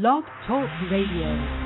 Blog Talk Radio.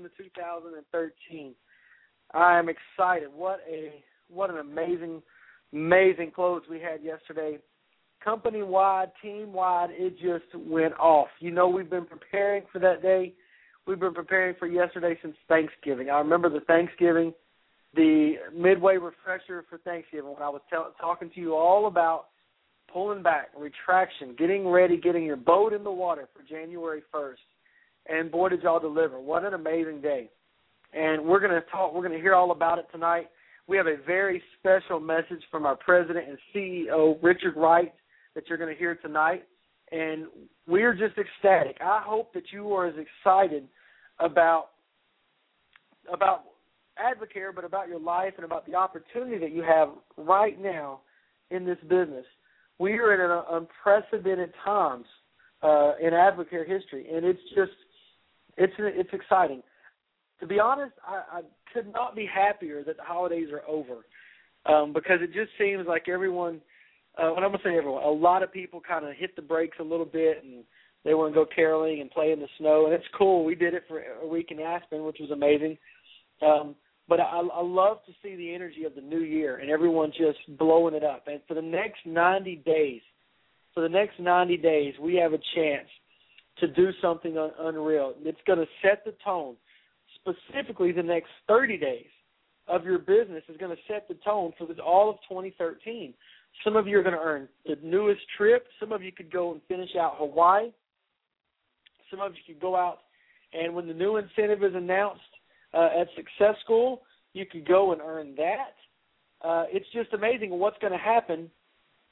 Welcome to 2013. I am excited. What a what an amazing, amazing close we had yesterday. Company wide, team wide, it just went off. You know, we've been preparing for that day. We've been preparing for yesterday since Thanksgiving. I remember the Thanksgiving, the midway refresher for Thanksgiving when I was tell, talking to you all about pulling back, retraction, getting ready, getting your boat in the water for January 1st and boy did y'all deliver. What an amazing day. And we're going to talk we're going to hear all about it tonight. We have a very special message from our president and CEO Richard Wright that you're going to hear tonight and we're just ecstatic. I hope that you are as excited about about Advocare, but about your life and about the opportunity that you have right now in this business. We are in an unprecedented times uh, in Advocare history, and it's just it's it's exciting. To be honest, I, I could not be happier that the holidays are over, um, because it just seems like everyone. Uh, when I'm gonna say everyone, a lot of people kind of hit the brakes a little bit, and they want to go caroling and play in the snow, and it's cool. We did it for a week in Aspen, which was amazing. Um, but I, I love to see the energy of the new year and everyone just blowing it up. And for the next 90 days, for the next 90 days, we have a chance to do something un- unreal. It's going to set the tone. Specifically, the next 30 days of your business is going to set the tone for the, all of 2013. Some of you are going to earn the newest trip. Some of you could go and finish out Hawaii. Some of you could go out and when the new incentive is announced uh, at Success School, you could go and earn that. Uh, it's just amazing what's going to happen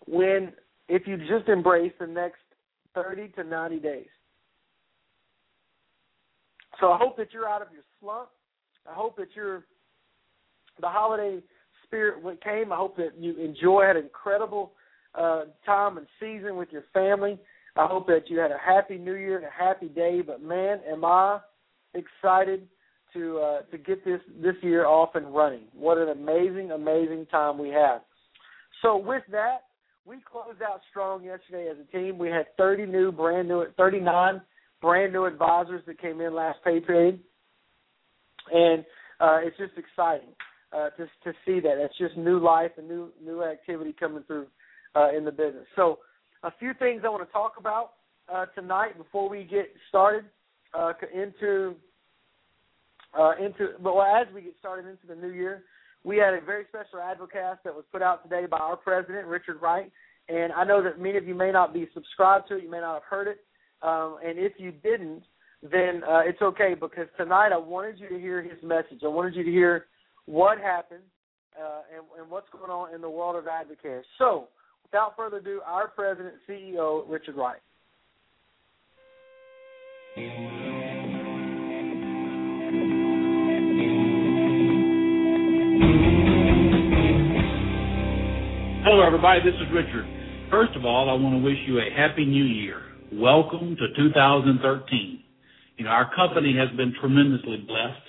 when if you just embrace the next 30 to 90 days. So I hope that you're out of your slump. I hope that you're the holiday spirit when came. I hope that you enjoy an incredible uh, time and season with your family. I hope that you had a happy New Year and a happy day. But man, am I excited to uh, to get this this year off and running. What an amazing, amazing time we had. So with that, we closed out strong yesterday as a team. We had 30 new, brand new, 39 brand new advisors that came in last pay period, and uh, it's just exciting uh, to to see that. It's just new life and new new activity coming through uh, in the business. So, a few things I want to talk about uh, tonight before we get started uh, into uh, into. Well, as we get started into the new year, we had a very special advocast that was put out today by our president, Richard Wright. And I know that many of you may not be subscribed to it, you may not have heard it. Um, and if you didn't, then uh, it's okay because tonight I wanted you to hear his message. I wanted you to hear what happened uh, and, and what's going on in the world of Advocare. So, without further ado, our president, CEO, Richard Wright. Hello, everybody. This is Richard. First of all, I want to wish you a happy new year. Welcome to 2013. You know, our company has been tremendously blessed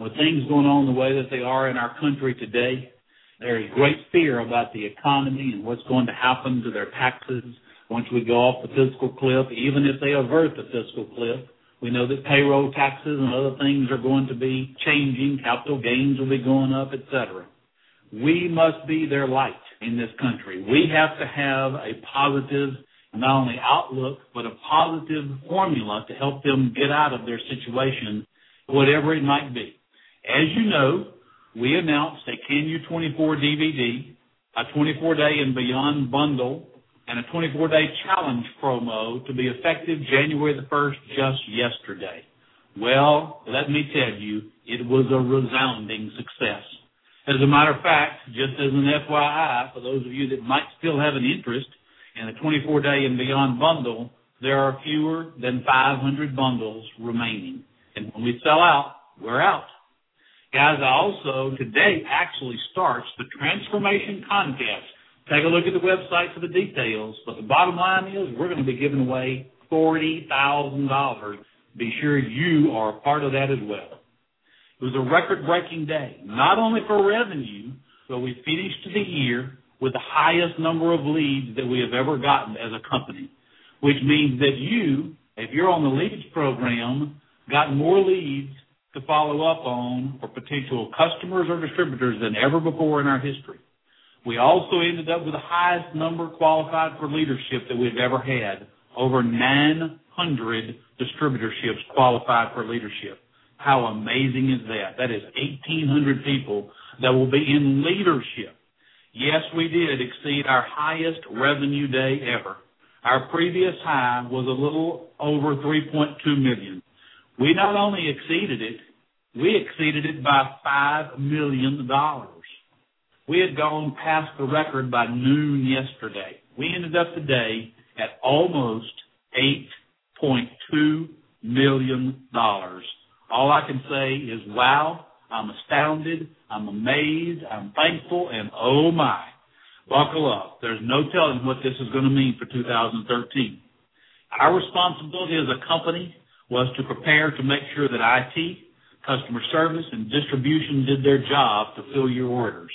with things going on the way that they are in our country today. There is great fear about the economy and what's going to happen to their taxes once we go off the fiscal cliff, even if they avert the fiscal cliff. We know that payroll taxes and other things are going to be changing, capital gains will be going up, etc. We must be their light in this country. We have to have a positive, not only outlook, but a positive formula to help them get out of their situation, whatever it might be. As you know, we announced a Can You 24 DVD, a 24 day and beyond bundle, and a 24 day challenge promo to be effective January the 1st just yesterday. Well, let me tell you, it was a resounding success. As a matter of fact, just as an FYI, for those of you that might still have an interest in the 24 day and beyond bundle, there are fewer than 500 bundles remaining. And when we sell out, we're out. Guys, also today actually starts the transformation contest. Take a look at the website for the details, but the bottom line is we're going to be giving away $40,000. Be sure you are a part of that as well. It was a record breaking day, not only for revenue, but we finished the year with the highest number of leads that we have ever gotten as a company, which means that you, if you're on the leads program, got more leads to follow up on for potential customers or distributors than ever before in our history. We also ended up with the highest number qualified for leadership that we've ever had. Over 900 distributorships qualified for leadership. How amazing is that? That is 1,800 people that will be in leadership. Yes, we did exceed our highest revenue day ever. Our previous high was a little over 3.2 million. We not only exceeded it, we exceeded it by $5 million. We had gone past the record by noon yesterday. We ended up today at almost $8.2 million. All I can say is, wow, I'm astounded, I'm amazed, I'm thankful, and oh my. Buckle up. There's no telling what this is going to mean for 2013. Our responsibility as a company was to prepare to make sure that IT, customer service, and distribution did their job to fill your orders.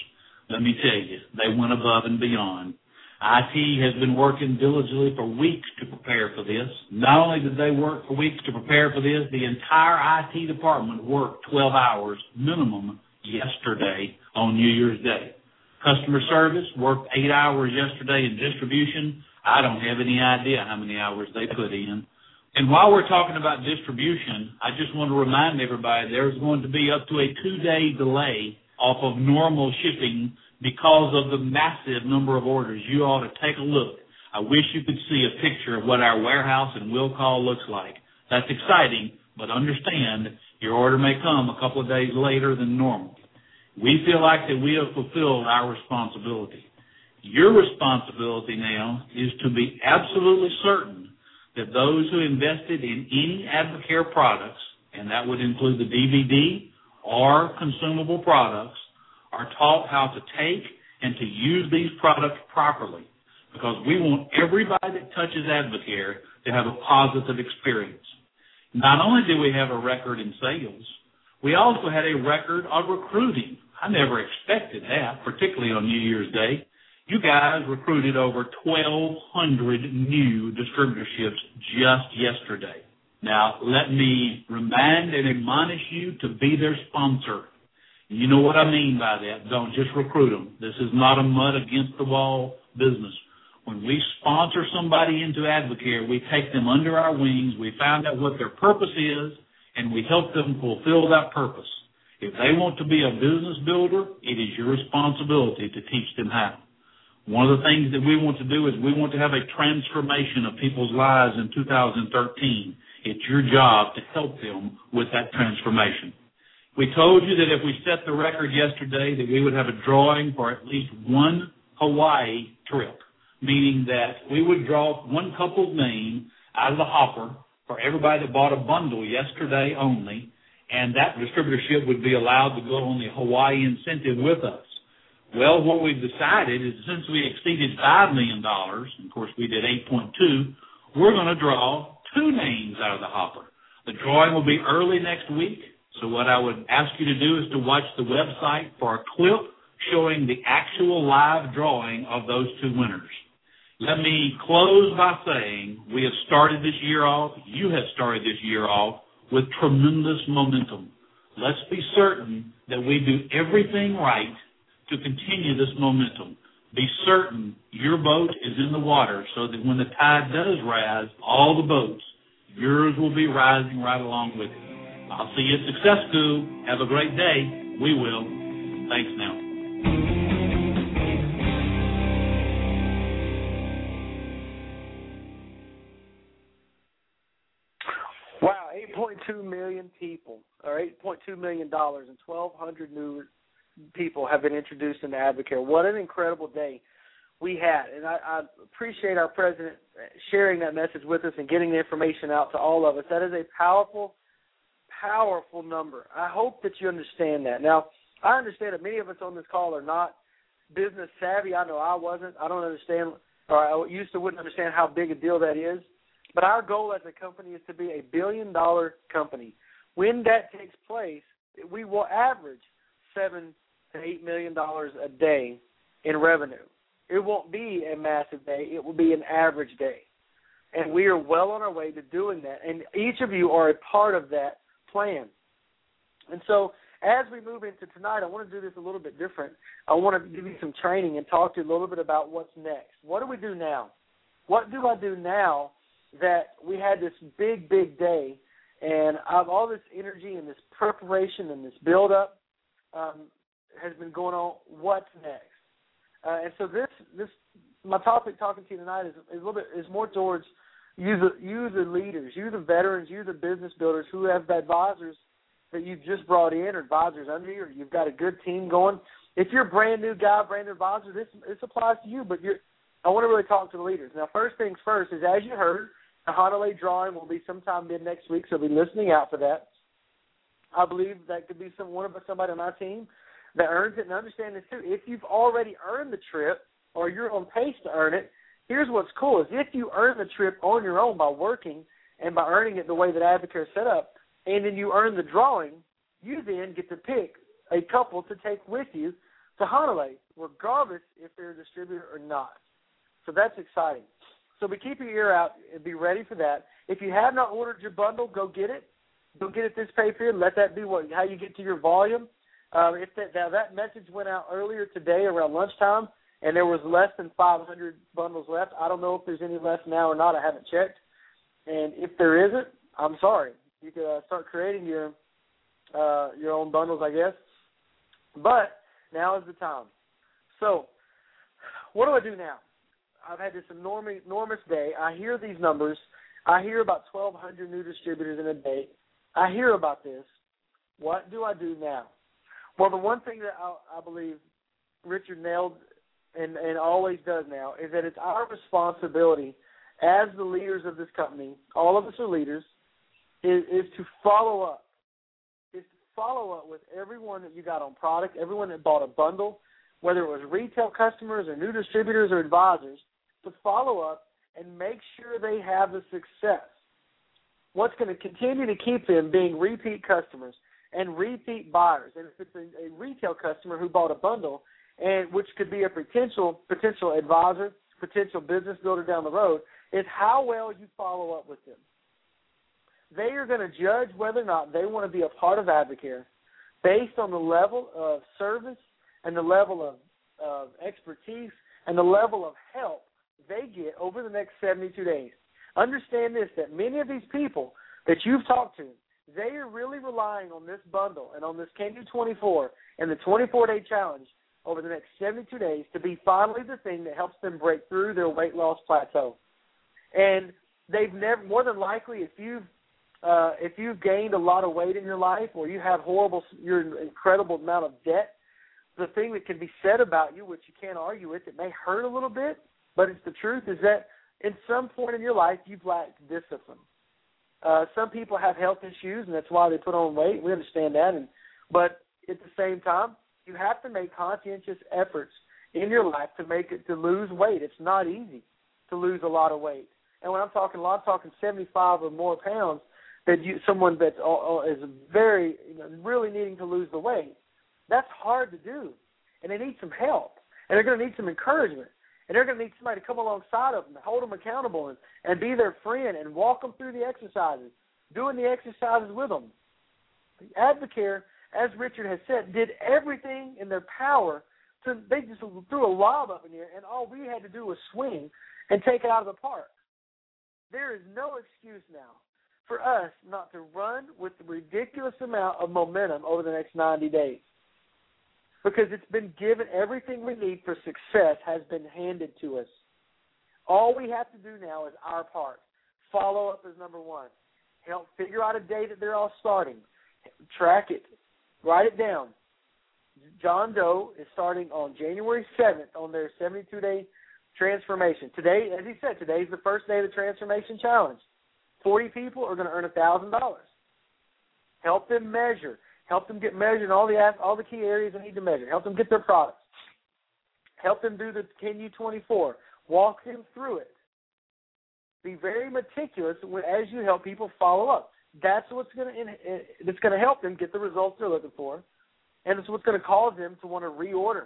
Let me tell you, they went above and beyond. IT has been working diligently for weeks to prepare for this. Not only did they work for weeks to prepare for this, the entire IT department worked 12 hours minimum yesterday on New Year's Day. Customer service worked eight hours yesterday in distribution. I don't have any idea how many hours they put in. And while we're talking about distribution, I just want to remind everybody there's going to be up to a two day delay off of normal shipping because of the massive number of orders. You ought to take a look. I wish you could see a picture of what our warehouse in Will Call looks like. That's exciting, but understand your order may come a couple of days later than normal. We feel like that we have fulfilled our responsibility. Your responsibility now is to be absolutely certain that those who invested in any Advocare products, and that would include the DVD or consumable products, are taught how to take and to use these products properly because we want everybody that touches Advocare to have a positive experience. Not only did we have a record in sales, we also had a record of recruiting. I never expected that, particularly on New Year's Day you guys recruited over 1,200 new distributorships just yesterday. Now, let me remind and admonish you to be their sponsor. You know what I mean by that. Don't just recruit them. This is not a mud against the wall business. When we sponsor somebody into Advocare, we take them under our wings, we find out what their purpose is, and we help them fulfill that purpose. If they want to be a business builder, it is your responsibility to teach them how. One of the things that we want to do is we want to have a transformation of people's lives in 2013. It's your job to help them with that transformation. We told you that if we set the record yesterday that we would have a drawing for at least one Hawaii trip, meaning that we would draw one couple's name out of the hopper for everybody that bought a bundle yesterday only, and that distributorship would be allowed to go on the Hawaii incentive with us. Well, what we've decided is since we exceeded $5 million, of course we did 8.2, we're going to draw two names out of the hopper. The drawing will be early next week. So what I would ask you to do is to watch the website for a clip showing the actual live drawing of those two winners. Let me close by saying we have started this year off, you have started this year off with tremendous momentum. Let's be certain that we do everything right to continue this momentum. Be certain your boat is in the water so that when the tide does rise, all the boats, yours will be rising right along with it. I'll see you at Success School. Have a great day. We will. Thanks now. 8.2 million people, or 8.2 million dollars, and 1,200 new people have been introduced into Advocare. What an incredible day we had. And I, I appreciate our president sharing that message with us and getting the information out to all of us. That is a powerful, powerful number. I hope that you understand that. Now, I understand that many of us on this call are not business savvy. I know I wasn't. I don't understand, or I used to wouldn't understand how big a deal that is. But our goal as a company is to be a billion dollar company. When that takes place, we will average seven to eight million dollars a day in revenue. It won't be a massive day, it will be an average day. And we are well on our way to doing that. And each of you are a part of that plan. And so as we move into tonight, I want to do this a little bit different. I want to give you some training and talk to you a little bit about what's next. What do we do now? What do I do now that we had this big, big day and have all this energy and this preparation and this build up um, has been going on. What's next? Uh, and so this this my topic talking to you tonight is, is a little bit is more towards you the you the leaders, you the veterans, you the business builders who have advisors that you've just brought in or advisors under you, or you've got a good team going. If you're a brand new guy, brand new advisor, this this applies to you. But you're I want to really talk to the leaders. Now, first things first is as you heard, the Hanalei drawing will be sometime mid next week, so be listening out for that. I believe that could be some one of somebody on my team that earns it and understand this too. If you've already earned the trip or you're on pace to earn it, here's what's cool is if you earn the trip on your own by working and by earning it the way that Advocare set up, and then you earn the drawing, you then get to pick a couple to take with you to Hanalei, regardless if they're a distributor or not. So that's exciting. So be keep your ear out and be ready for that. If you have not ordered your bundle, go get it. Go get it this pay period. Let that be what how you get to your volume. Um, if that now that message went out earlier today around lunchtime, and there was less than 500 bundles left. I don't know if there's any left now or not. I haven't checked. And if there isn't, I'm sorry. You could uh, start creating your uh, your own bundles, I guess. But now is the time. So, what do I do now? I've had this enormous enormous day. I hear these numbers. I hear about 1,200 new distributors in a day. I hear about this. What do I do now? Well, the one thing that I, I believe Richard nailed and, and always does now is that it's our responsibility as the leaders of this company, all of us are leaders, is, is to follow up. Is to follow up with everyone that you got on product, everyone that bought a bundle, whether it was retail customers or new distributors or advisors, to follow up and make sure they have the success. What's going to continue to keep them being repeat customers and repeat buyers. And if it's a, a retail customer who bought a bundle, and which could be a potential potential advisor, potential business builder down the road, is how well you follow up with them. They are going to judge whether or not they want to be a part of Advocare based on the level of service and the level of, of expertise and the level of help they get over the next 72 days. Understand this that many of these people that you've talked to they are really relying on this bundle and on this Can Do 24 and the 24 day challenge over the next 72 days to be finally the thing that helps them break through their weight loss plateau. And they've never, more than likely, if you've uh, if you've gained a lot of weight in your life or you have horrible, your incredible amount of debt, the thing that can be said about you, which you can't argue with, it may hurt a little bit, but it's the truth, is that in some point in your life you've lacked discipline. Uh, some people have health issues, and that's why they put on weight. We understand that, and but at the same time, you have to make conscientious efforts in your life to make it to lose weight. It's not easy to lose a lot of weight, and when I'm talking a lot, I'm talking 75 or more pounds. That you, someone that is very, you know, really needing to lose the weight, that's hard to do, and they need some help, and they're going to need some encouragement and they're going to need somebody to come alongside of them, hold them accountable, and, and be their friend and walk them through the exercises, doing the exercises with them. The Advocare, as Richard has said, did everything in their power to. They just threw a lob up in there, and all we had to do was swing and take it out of the park. There is no excuse now for us not to run with the ridiculous amount of momentum over the next 90 days because it's been given everything we need for success has been handed to us. All we have to do now is our part. Follow up is number one. Help figure out a day that they're all starting. Track it. Write it down. John Doe is starting on January 7th on their 72 day transformation. Today, as he said, today is the first day of the transformation challenge. 40 people are going to earn $1,000. Help them measure. Help them get measured in all the all the key areas they need to measure. Help them get their products. Help them do the Can You 24. Walk them through it. Be very meticulous as you help people follow up. That's what's going to that's going to help them get the results they're looking for, and it's what's going to cause them to want to reorder.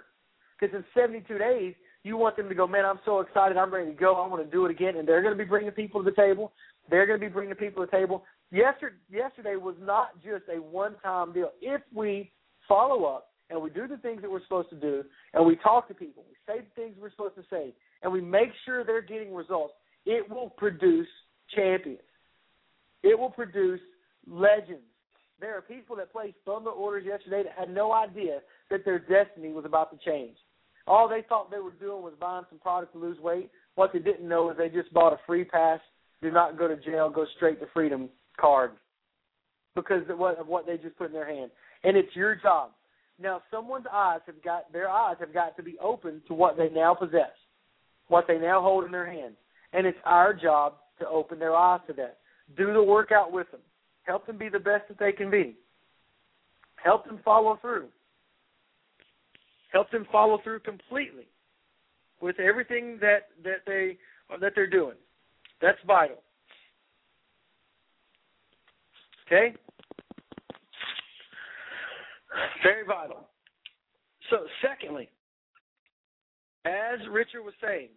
Because in 72 days, you want them to go, man, I'm so excited, I'm ready to go, I want to do it again, and they're going to be bringing people to the table. They're going to be bringing people to the table yesterday, yesterday was not just a one-time deal. If we follow up and we do the things that we're supposed to do, and we talk to people, we say the things we're supposed to say, and we make sure they're getting results, it will produce champions. It will produce legends. There are people that placed bundle orders yesterday that had no idea that their destiny was about to change. All they thought they were doing was buying some product to lose weight. What they didn't know is they just bought a free pass, do not go to jail, go straight to freedom card because of what, of what they just put in their hand. And it's your job. Now, someone's eyes have got their eyes have got to be open to what they now possess, what they now hold in their hand, and it's our job to open their eyes to that. Do the workout with them. Help them be the best that they can be. Help them follow through. Help them follow through completely with everything that that they that they're doing. That's vital. Okay? Very vital. So, secondly, as Richard was saying,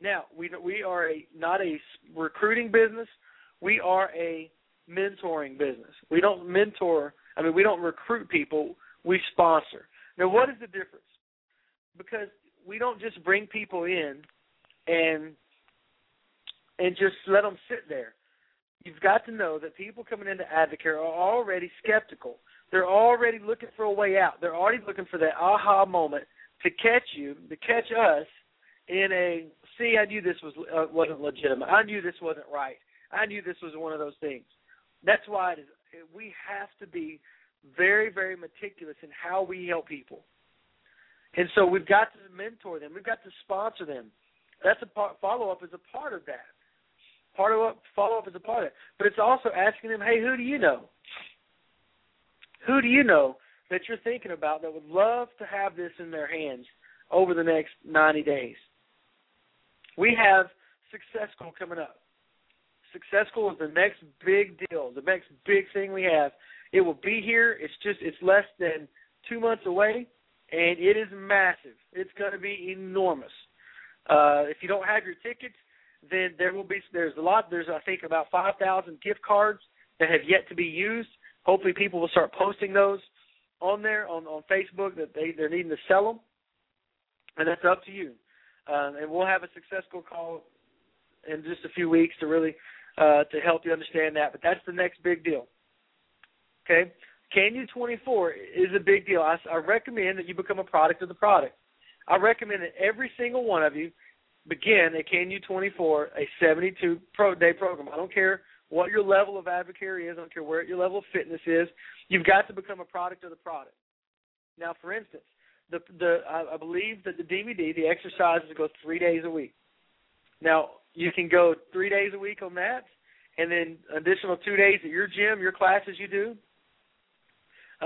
now we we are a not a recruiting business. We are a mentoring business. We don't mentor. I mean, we don't recruit people. We sponsor. Now, what is the difference? Because we don't just bring people in and and just let them sit there you've got to know that people coming into Advocare are already skeptical. They're already looking for a way out. They're already looking for that aha moment to catch you, to catch us in a see. I knew this was uh, wasn't legitimate. I knew this wasn't right. I knew this was one of those things. That's why it is, we have to be very, very meticulous in how we help people. And so we've got to mentor them. We've got to sponsor them. That's a part, follow up is a part of that. Part of what follow up is a part of it. But it's also asking them, hey, who do you know? Who do you know that you're thinking about that would love to have this in their hands over the next 90 days? We have Success School coming up. Success School is the next big deal, the next big thing we have. It will be here. It's just it's less than two months away, and it is massive. It's going to be enormous. Uh, if you don't have your tickets, then there will be there's a lot there's I think about five thousand gift cards that have yet to be used. Hopefully, people will start posting those on there on on Facebook that they they're needing to sell them, and that's up to you. Um, and we'll have a successful call in just a few weeks to really uh, to help you understand that. But that's the next big deal. Okay, KNU 24 is a big deal. I, I recommend that you become a product of the product. I recommend that every single one of you begin a KNU 24, a 72 pro day program. I don't care what your level of advocacy is. I don't care where your level of fitness is. You've got to become a product of the product. Now, for instance, the the I, I believe that the DVD, the exercises go three days a week. Now, you can go three days a week on that, and then additional two days at your gym, your classes you do.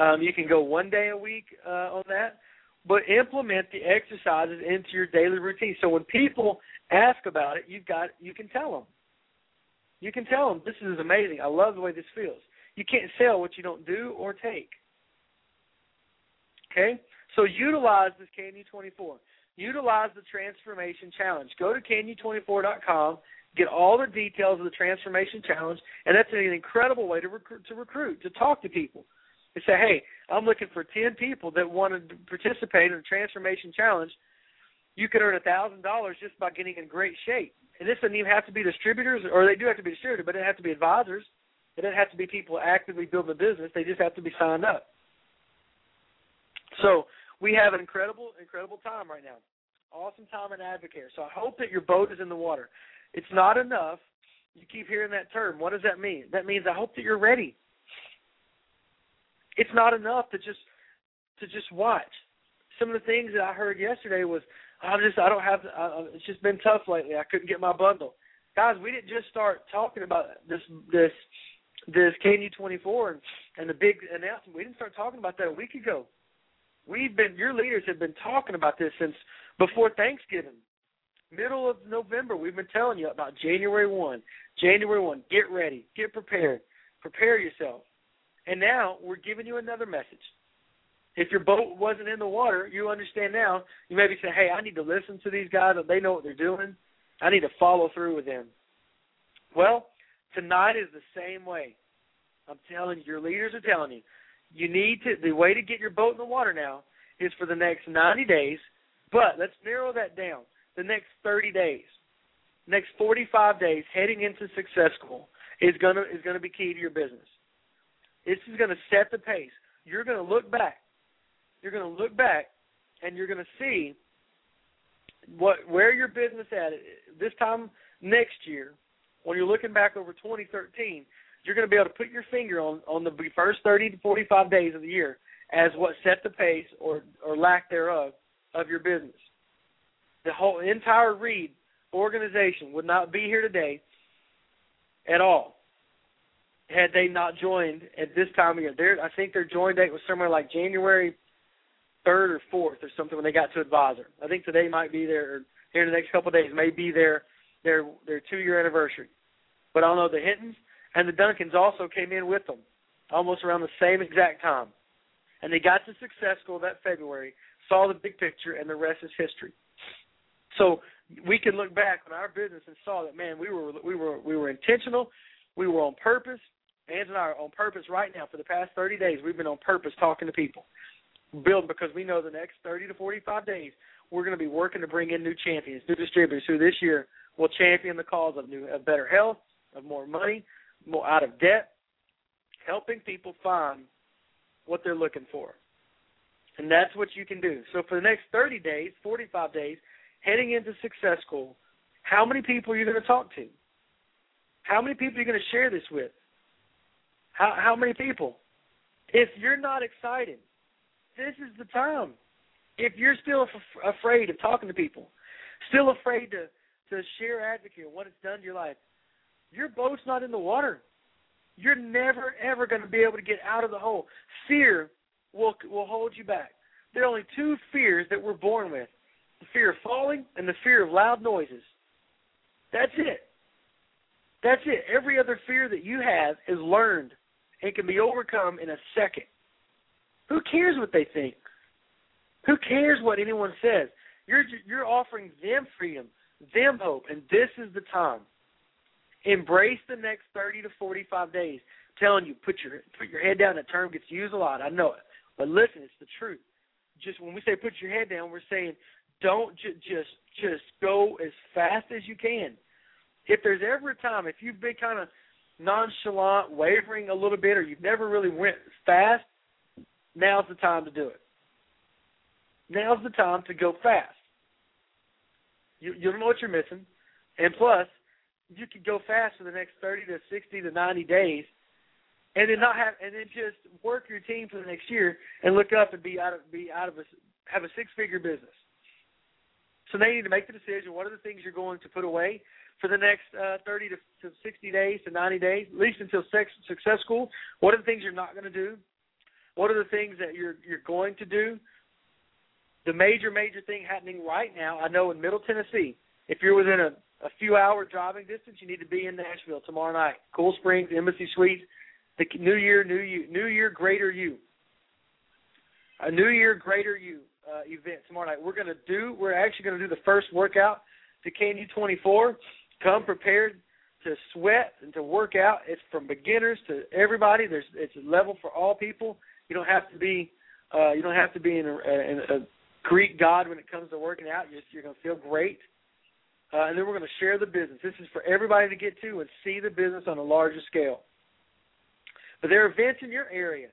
Um, you can go one day a week uh, on that, but implement the exercises into your daily routine. So when people ask about it, you've got you can tell them. You can tell them this is amazing. I love the way this feels. You can't sell what you don't do or take. Okay, so utilize this KNU 24. Utilize the Transformation Challenge. Go to KNU24.com, get all the details of the Transformation Challenge, and that's an incredible way to recruit, to recruit, to talk to people. To say, hey, I'm looking for 10 people that want to participate in the Transformation Challenge. You could earn a $1,000 just by getting in great shape. And this doesn't even have to be distributors, or they do have to be distributors, but it have to be advisors. It doesn't have to be people actively building a business. They just have to be signed up. So we have an incredible, incredible time right now. Awesome time in Advocare. So I hope that your boat is in the water. It's not enough. You keep hearing that term. What does that mean? That means I hope that you're ready. It's not enough to just to just watch. Some of the things that I heard yesterday was I just I don't have I, it's just been tough lately. I couldn't get my bundle. Guys, we didn't just start talking about this this this KNU 24 and, and the big announcement. We didn't start talking about that a week ago. We've been your leaders have been talking about this since before Thanksgiving. Middle of November, we've been telling you about January 1. January 1, get ready, get prepared, prepare yourself. And now we're giving you another message. If your boat wasn't in the water, you understand now. You maybe say, hey, I need to listen to these guys. They know what they're doing. I need to follow through with them. Well, tonight is the same way. I'm telling you, your leaders are telling you, you need to the way to get your boat in the water now is for the next 90 days, but let's narrow that down. The next 30 days, next 45 days heading into success school is to is to be key to your business. This is going to set the pace. You're going to look back. You're going to look back and you're going to see what where your business at this time next year when you're looking back over 2013 you're going to be able to put your finger on on the first 30 to 45 days of the year as what set the pace or or lack thereof of your business. The whole entire Reed organization would not be here today at all had they not joined at this time of year. Their, I think their join date was somewhere like January third or fourth or something when they got to advisor. I think today might be their or here in the next couple of days may be their their their two year anniversary. But I don't know the Hittons and the Duncans also came in with them, almost around the same exact time. And they got to success school that February, saw the big picture, and the rest is history. So we can look back on our business and saw that man, we were we were we were intentional, we were on purpose. Ange and I are on purpose right now. For the past 30 days, we've been on purpose talking to people, building because we know the next 30 to 45 days we're going to be working to bring in new champions, new distributors who this year will champion the cause of new, of better health, of more money, more out of debt, helping people find what they're looking for. And that's what you can do. So for the next 30 days, 45 days, heading into Success School, how many people are you going to talk to? How many people are you going to share this with? How how many people? If you're not excited, this is the time. If you're still af- afraid of talking to people, still afraid to to share Advocare what it's done to your life, your boat's not in the water. You're never ever going to be able to get out of the hole. Fear will will hold you back. There are only two fears that we're born with: the fear of falling and the fear of loud noises. That's it. That's it. Every other fear that you have is learned and can be overcome in a second. Who cares what they think? Who cares what anyone says? You're you're offering them freedom, them hope, and this is the time. Embrace the next 30 to 45 days. I'm telling you, put your put your head down. That term gets used a lot. I know it, but listen, it's the truth. Just when we say put your head down, we're saying don't ju- just just go as fast as you can. If there's ever a time, if you've been kind of nonchalant, wavering a little bit, or you've never really went fast, now's the time to do it. Now's the time to go fast. You you don't know what you're missing, and plus, you could go fast for the next 30 to 60 to 90 days, and then not have and then just work your team for the next year and look up and be out of be out of a have a six figure business. So they need to make the decision. What are the things you're going to put away for the next uh, 30 to, to 60 days to 90 days, at least until sex, success school? What are the things you're not going to do? What are the things that you're you're going to do? The major major thing happening right now, I know in Middle Tennessee, if you're within a a few hour driving distance, you need to be in Nashville tomorrow night. Cool Springs Embassy Suites, the New Year, New You, New Year Greater You, a New Year Greater You uh, event tomorrow night. We're going to do. We're actually going to do the first workout to KNU 24. Come prepared to sweat and to work out. It's from beginners to everybody. There's it's a level for all people. You don't have to be uh, you don't have to be in a, in a Greek god when it comes to working out. You're, you're going to feel great. Uh, and then we're going to share the business. This is for everybody to get to and see the business on a larger scale. But there are events in your area.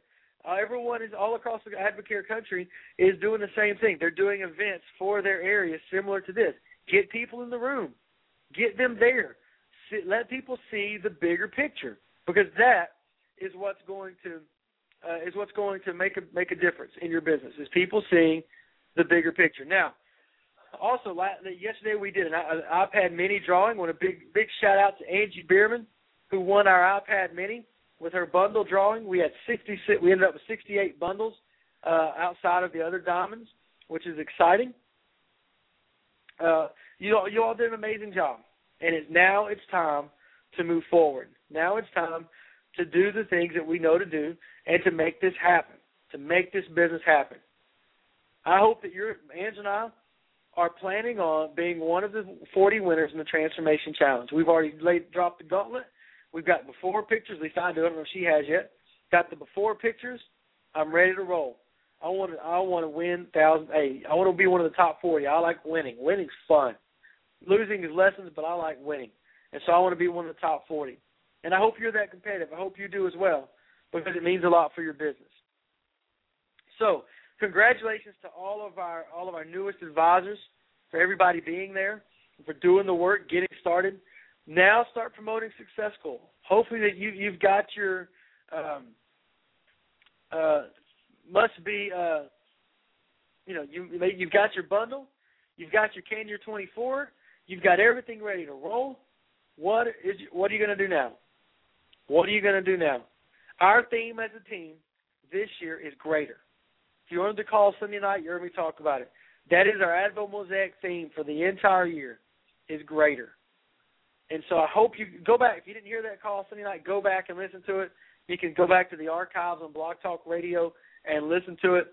Uh, everyone is all across the Advocare country is doing the same thing. They're doing events for their area similar to this. Get people in the room. Get them there. See, let people see the bigger picture because that is what's going to uh, is what's going to make a make a difference in your business. Is people seeing the bigger picture. Now, also yesterday we did an, iPad Mini drawing. Want a big big shout out to Angie Bierman who won our iPad Mini with her bundle drawing. We had 66. We ended up with 68 bundles uh, outside of the other diamonds, which is exciting. Uh, you all, you all did an amazing job, and it's now it's time to move forward. Now it's time to do the things that we know to do and to make this happen, to make this business happen. I hope that you're, Ange and I, are planning on being one of the 40 winners in the Transformation Challenge. We've already laid, dropped the gauntlet. We've got before pictures. At least I don't know if she has yet. Got the before pictures. I'm ready to roll. I want to. I want to win thousand. Hey, I want to be one of the top 40. I like winning. Winning's fun. Losing is lessons, but I like winning, and so I want to be one of the top 40. And I hope you're that competitive. I hope you do as well, because it means a lot for your business. So congratulations to all of our all of our newest advisors for everybody being there, for doing the work, getting started. Now start promoting Success. Hopefully that you you've got your um, uh, must be uh, you know you you've got your bundle, you've got your KNU 24, you've got everything ready to roll. What is what are you going to do now? What are you going to do now? Our theme as a team this year is greater. If you wanted to call Sunday night, you heard me talk about it. That is our Advo Mosaic theme for the entire year is greater. And so I hope you go back. If you didn't hear that call Sunday night, go back and listen to it. You can go back to the archives on Blog Talk Radio and listen to it.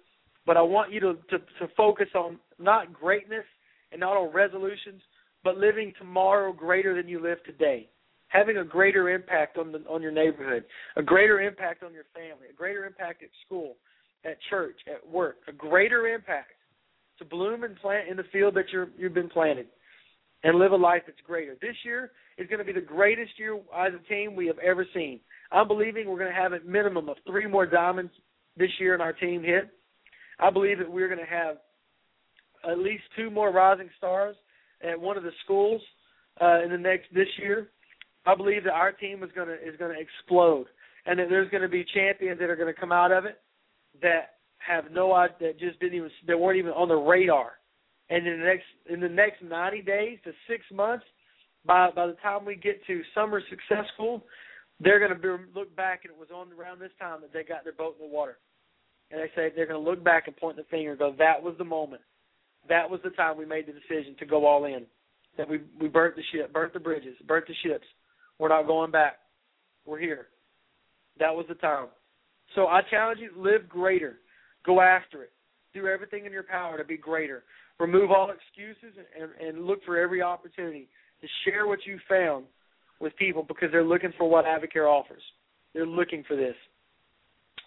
But I want you to, to, to focus on not greatness and not on resolutions, but living tomorrow greater than you live today. Having a greater impact on the on your neighborhood, a greater impact on your family, a greater impact at school, at church, at work, a greater impact to bloom and plant in the field that you're you've been planted and live a life that's greater. This year is going to be the greatest year as a team we have ever seen. I'm believing we're going to have a minimum of three more diamonds this year in our team hit. I believe that we're going to have at least two more rising stars at one of the schools uh, in the next this year. I believe that our team is to is to explode, and that there's to be champions that are to come out of it that have no idea that just didn't even that weren't even on the radar. And in the next in the next 90 days to six months, by by the time we get to summer success school, they're going to be, look back and it was on around this time that they got their boat in the water, and they say they're going to look back and point the finger and go, that was the moment, that was the time we made the decision to go all in, that we we burnt the ship, burnt the bridges, burnt the ships. We're not going back. We're here. That was the time. So I challenge you: live greater, go after it, do everything in your power to be greater. Remove all excuses and, and look for every opportunity to share what you found with people because they're looking for what Advocare offers. They're looking for this.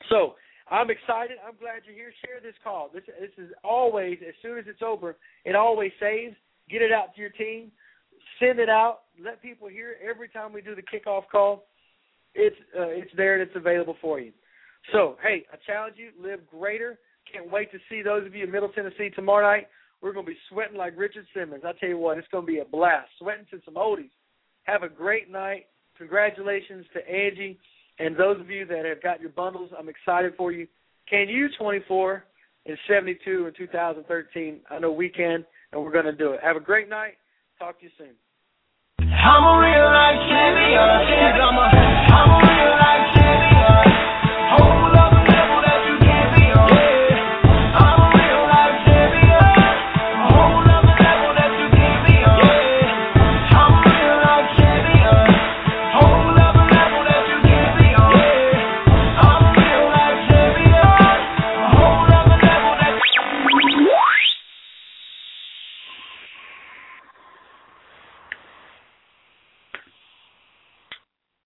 So I'm excited. I'm glad you're here. Share this call. This this is always as soon as it's over, it always saves. Get it out to your team. Send it out. Let people hear it every time we do the kickoff call. It's uh, it's there and it's available for you. So hey, I challenge you, live greater. Can't wait to see those of you in Middle Tennessee tomorrow night. We're going to be sweating like Richard Simmons. I tell you what, it's going to be a blast. Sweating to some oldies. Have a great night. Congratulations to Angie and those of you that have got your bundles. I'm excited for you. Can you 24 and 72 in 2013? I know we can, and we're going to do it. Have a great night. Talk to you soon. I'm a real life champion. I'm a, I'm a